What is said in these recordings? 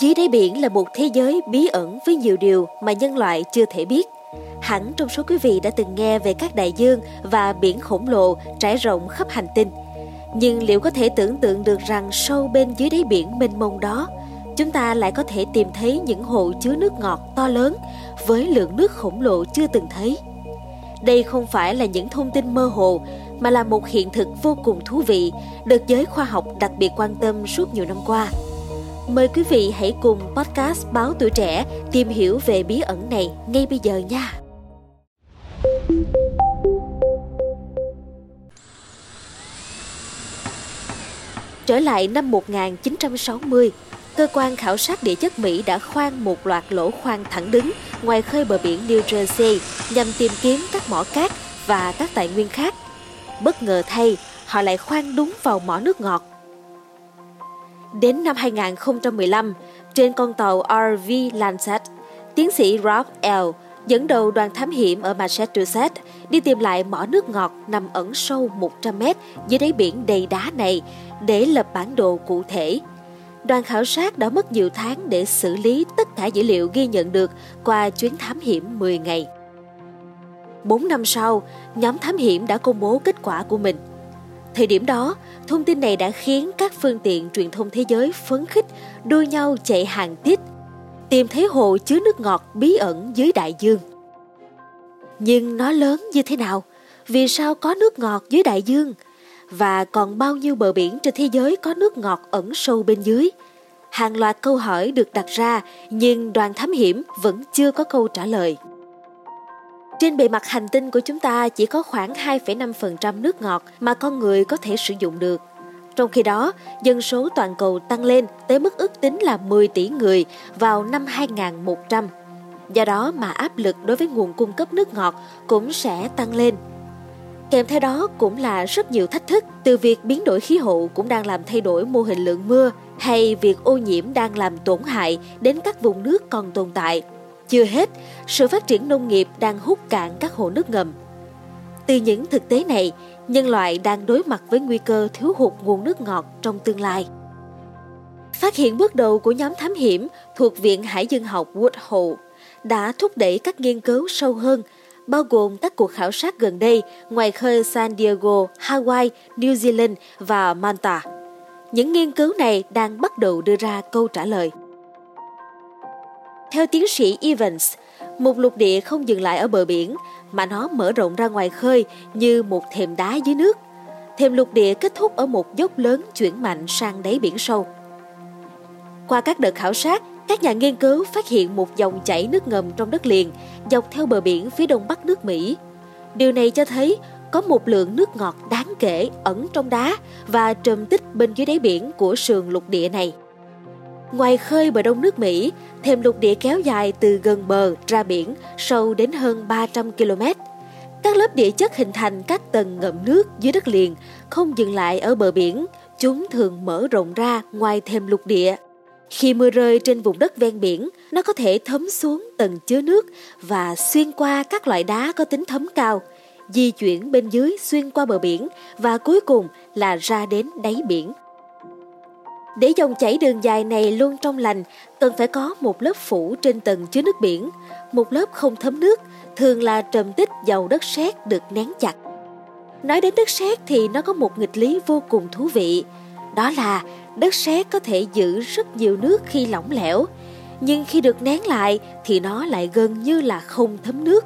Dưới đáy biển là một thế giới bí ẩn với nhiều điều mà nhân loại chưa thể biết. Hẳn trong số quý vị đã từng nghe về các đại dương và biển khổng lồ trải rộng khắp hành tinh. Nhưng liệu có thể tưởng tượng được rằng sâu bên dưới đáy biển mênh mông đó, chúng ta lại có thể tìm thấy những hồ chứa nước ngọt to lớn với lượng nước khổng lồ chưa từng thấy. Đây không phải là những thông tin mơ hồ mà là một hiện thực vô cùng thú vị được giới khoa học đặc biệt quan tâm suốt nhiều năm qua. Mời quý vị hãy cùng podcast Báo Tuổi Trẻ tìm hiểu về bí ẩn này ngay bây giờ nha! Trở lại năm 1960, cơ quan khảo sát địa chất Mỹ đã khoan một loạt lỗ khoan thẳng đứng ngoài khơi bờ biển New Jersey nhằm tìm kiếm các mỏ cát và các tài nguyên khác. Bất ngờ thay, họ lại khoan đúng vào mỏ nước ngọt. Đến năm 2015, trên con tàu RV Lancet, tiến sĩ Rob L. dẫn đầu đoàn thám hiểm ở Massachusetts đi tìm lại mỏ nước ngọt nằm ẩn sâu 100 mét dưới đáy biển đầy đá này để lập bản đồ cụ thể. Đoàn khảo sát đã mất nhiều tháng để xử lý tất cả dữ liệu ghi nhận được qua chuyến thám hiểm 10 ngày. 4 năm sau, nhóm thám hiểm đã công bố kết quả của mình. Thời điểm đó, thông tin này đã khiến các phương tiện truyền thông thế giới phấn khích đua nhau chạy hàng tít, tìm thấy hồ chứa nước ngọt bí ẩn dưới đại dương. Nhưng nó lớn như thế nào? Vì sao có nước ngọt dưới đại dương? Và còn bao nhiêu bờ biển trên thế giới có nước ngọt ẩn sâu bên dưới? Hàng loạt câu hỏi được đặt ra nhưng đoàn thám hiểm vẫn chưa có câu trả lời. Trên bề mặt hành tinh của chúng ta chỉ có khoảng 2,5% nước ngọt mà con người có thể sử dụng được. Trong khi đó, dân số toàn cầu tăng lên tới mức ước tính là 10 tỷ người vào năm 2100. Do đó mà áp lực đối với nguồn cung cấp nước ngọt cũng sẽ tăng lên. Kèm theo đó cũng là rất nhiều thách thức từ việc biến đổi khí hậu cũng đang làm thay đổi mô hình lượng mưa hay việc ô nhiễm đang làm tổn hại đến các vùng nước còn tồn tại – chưa hết, sự phát triển nông nghiệp đang hút cạn các hồ nước ngầm. Từ những thực tế này, nhân loại đang đối mặt với nguy cơ thiếu hụt nguồn nước ngọt trong tương lai. Phát hiện bước đầu của nhóm thám hiểm thuộc Viện Hải dương học Woodhull đã thúc đẩy các nghiên cứu sâu hơn, bao gồm các cuộc khảo sát gần đây ngoài khơi San Diego, Hawaii, New Zealand và Manta. Những nghiên cứu này đang bắt đầu đưa ra câu trả lời. Theo tiến sĩ Evans, một lục địa không dừng lại ở bờ biển mà nó mở rộng ra ngoài khơi như một thềm đá dưới nước. Thềm lục địa kết thúc ở một dốc lớn chuyển mạnh sang đáy biển sâu. Qua các đợt khảo sát, các nhà nghiên cứu phát hiện một dòng chảy nước ngầm trong đất liền dọc theo bờ biển phía đông bắc nước Mỹ. Điều này cho thấy có một lượng nước ngọt đáng kể ẩn trong đá và trầm tích bên dưới đáy biển của sườn lục địa này. Ngoài khơi bờ đông nước Mỹ, thềm lục địa kéo dài từ gần bờ ra biển sâu đến hơn 300 km. Các lớp địa chất hình thành các tầng ngậm nước dưới đất liền, không dừng lại ở bờ biển, chúng thường mở rộng ra ngoài thềm lục địa. Khi mưa rơi trên vùng đất ven biển, nó có thể thấm xuống tầng chứa nước và xuyên qua các loại đá có tính thấm cao, di chuyển bên dưới xuyên qua bờ biển và cuối cùng là ra đến đáy biển. Để dòng chảy đường dài này luôn trong lành, cần phải có một lớp phủ trên tầng chứa nước biển, một lớp không thấm nước, thường là trầm tích dầu đất sét được nén chặt. Nói đến đất sét thì nó có một nghịch lý vô cùng thú vị, đó là đất sét có thể giữ rất nhiều nước khi lỏng lẻo, nhưng khi được nén lại thì nó lại gần như là không thấm nước.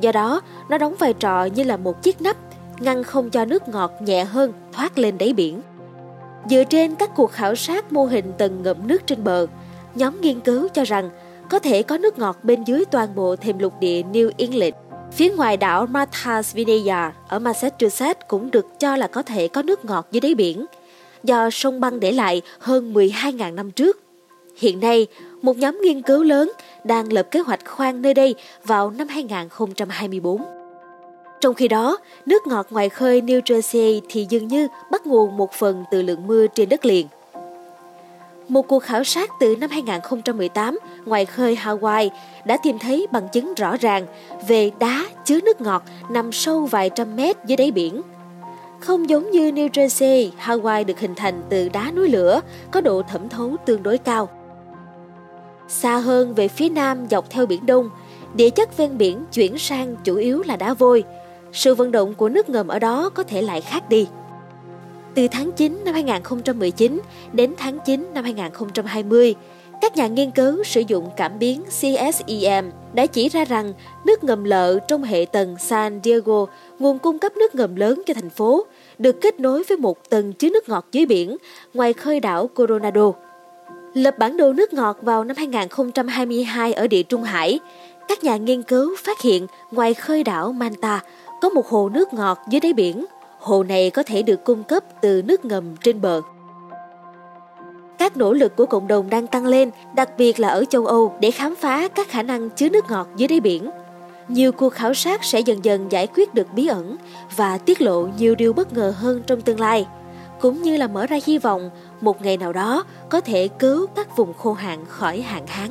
Do đó, nó đóng vai trò như là một chiếc nắp, ngăn không cho nước ngọt nhẹ hơn thoát lên đáy biển. Dựa trên các cuộc khảo sát mô hình tầng ngậm nước trên bờ, nhóm nghiên cứu cho rằng có thể có nước ngọt bên dưới toàn bộ thềm lục địa New England. Phía ngoài đảo Martha's Vineyard ở Massachusetts cũng được cho là có thể có nước ngọt dưới đáy biển, do sông băng để lại hơn 12.000 năm trước. Hiện nay, một nhóm nghiên cứu lớn đang lập kế hoạch khoan nơi đây vào năm 2024. Trong khi đó, nước ngọt ngoài khơi New Jersey thì dường như bắt nguồn một phần từ lượng mưa trên đất liền. Một cuộc khảo sát từ năm 2018 ngoài khơi Hawaii đã tìm thấy bằng chứng rõ ràng về đá chứa nước ngọt nằm sâu vài trăm mét dưới đáy biển. Không giống như New Jersey, Hawaii được hình thành từ đá núi lửa, có độ thẩm thấu tương đối cao. Xa hơn về phía nam dọc theo biển Đông, địa chất ven biển chuyển sang chủ yếu là đá vôi. Sự vận động của nước ngầm ở đó có thể lại khác đi. Từ tháng 9 năm 2019 đến tháng 9 năm 2020, các nhà nghiên cứu sử dụng cảm biến CSEM đã chỉ ra rằng nước ngầm lợ trong hệ tầng San Diego, nguồn cung cấp nước ngầm lớn cho thành phố, được kết nối với một tầng chứa nước ngọt dưới biển ngoài khơi đảo Coronado. Lập bản đồ nước ngọt vào năm 2022 ở địa Trung Hải, các nhà nghiên cứu phát hiện ngoài khơi đảo Manta có một hồ nước ngọt dưới đáy biển. Hồ này có thể được cung cấp từ nước ngầm trên bờ. Các nỗ lực của cộng đồng đang tăng lên, đặc biệt là ở châu Âu để khám phá các khả năng chứa nước ngọt dưới đáy biển. Nhiều cuộc khảo sát sẽ dần dần giải quyết được bí ẩn và tiết lộ nhiều điều bất ngờ hơn trong tương lai, cũng như là mở ra hy vọng một ngày nào đó có thể cứu các vùng khô hạn khỏi hạn hán.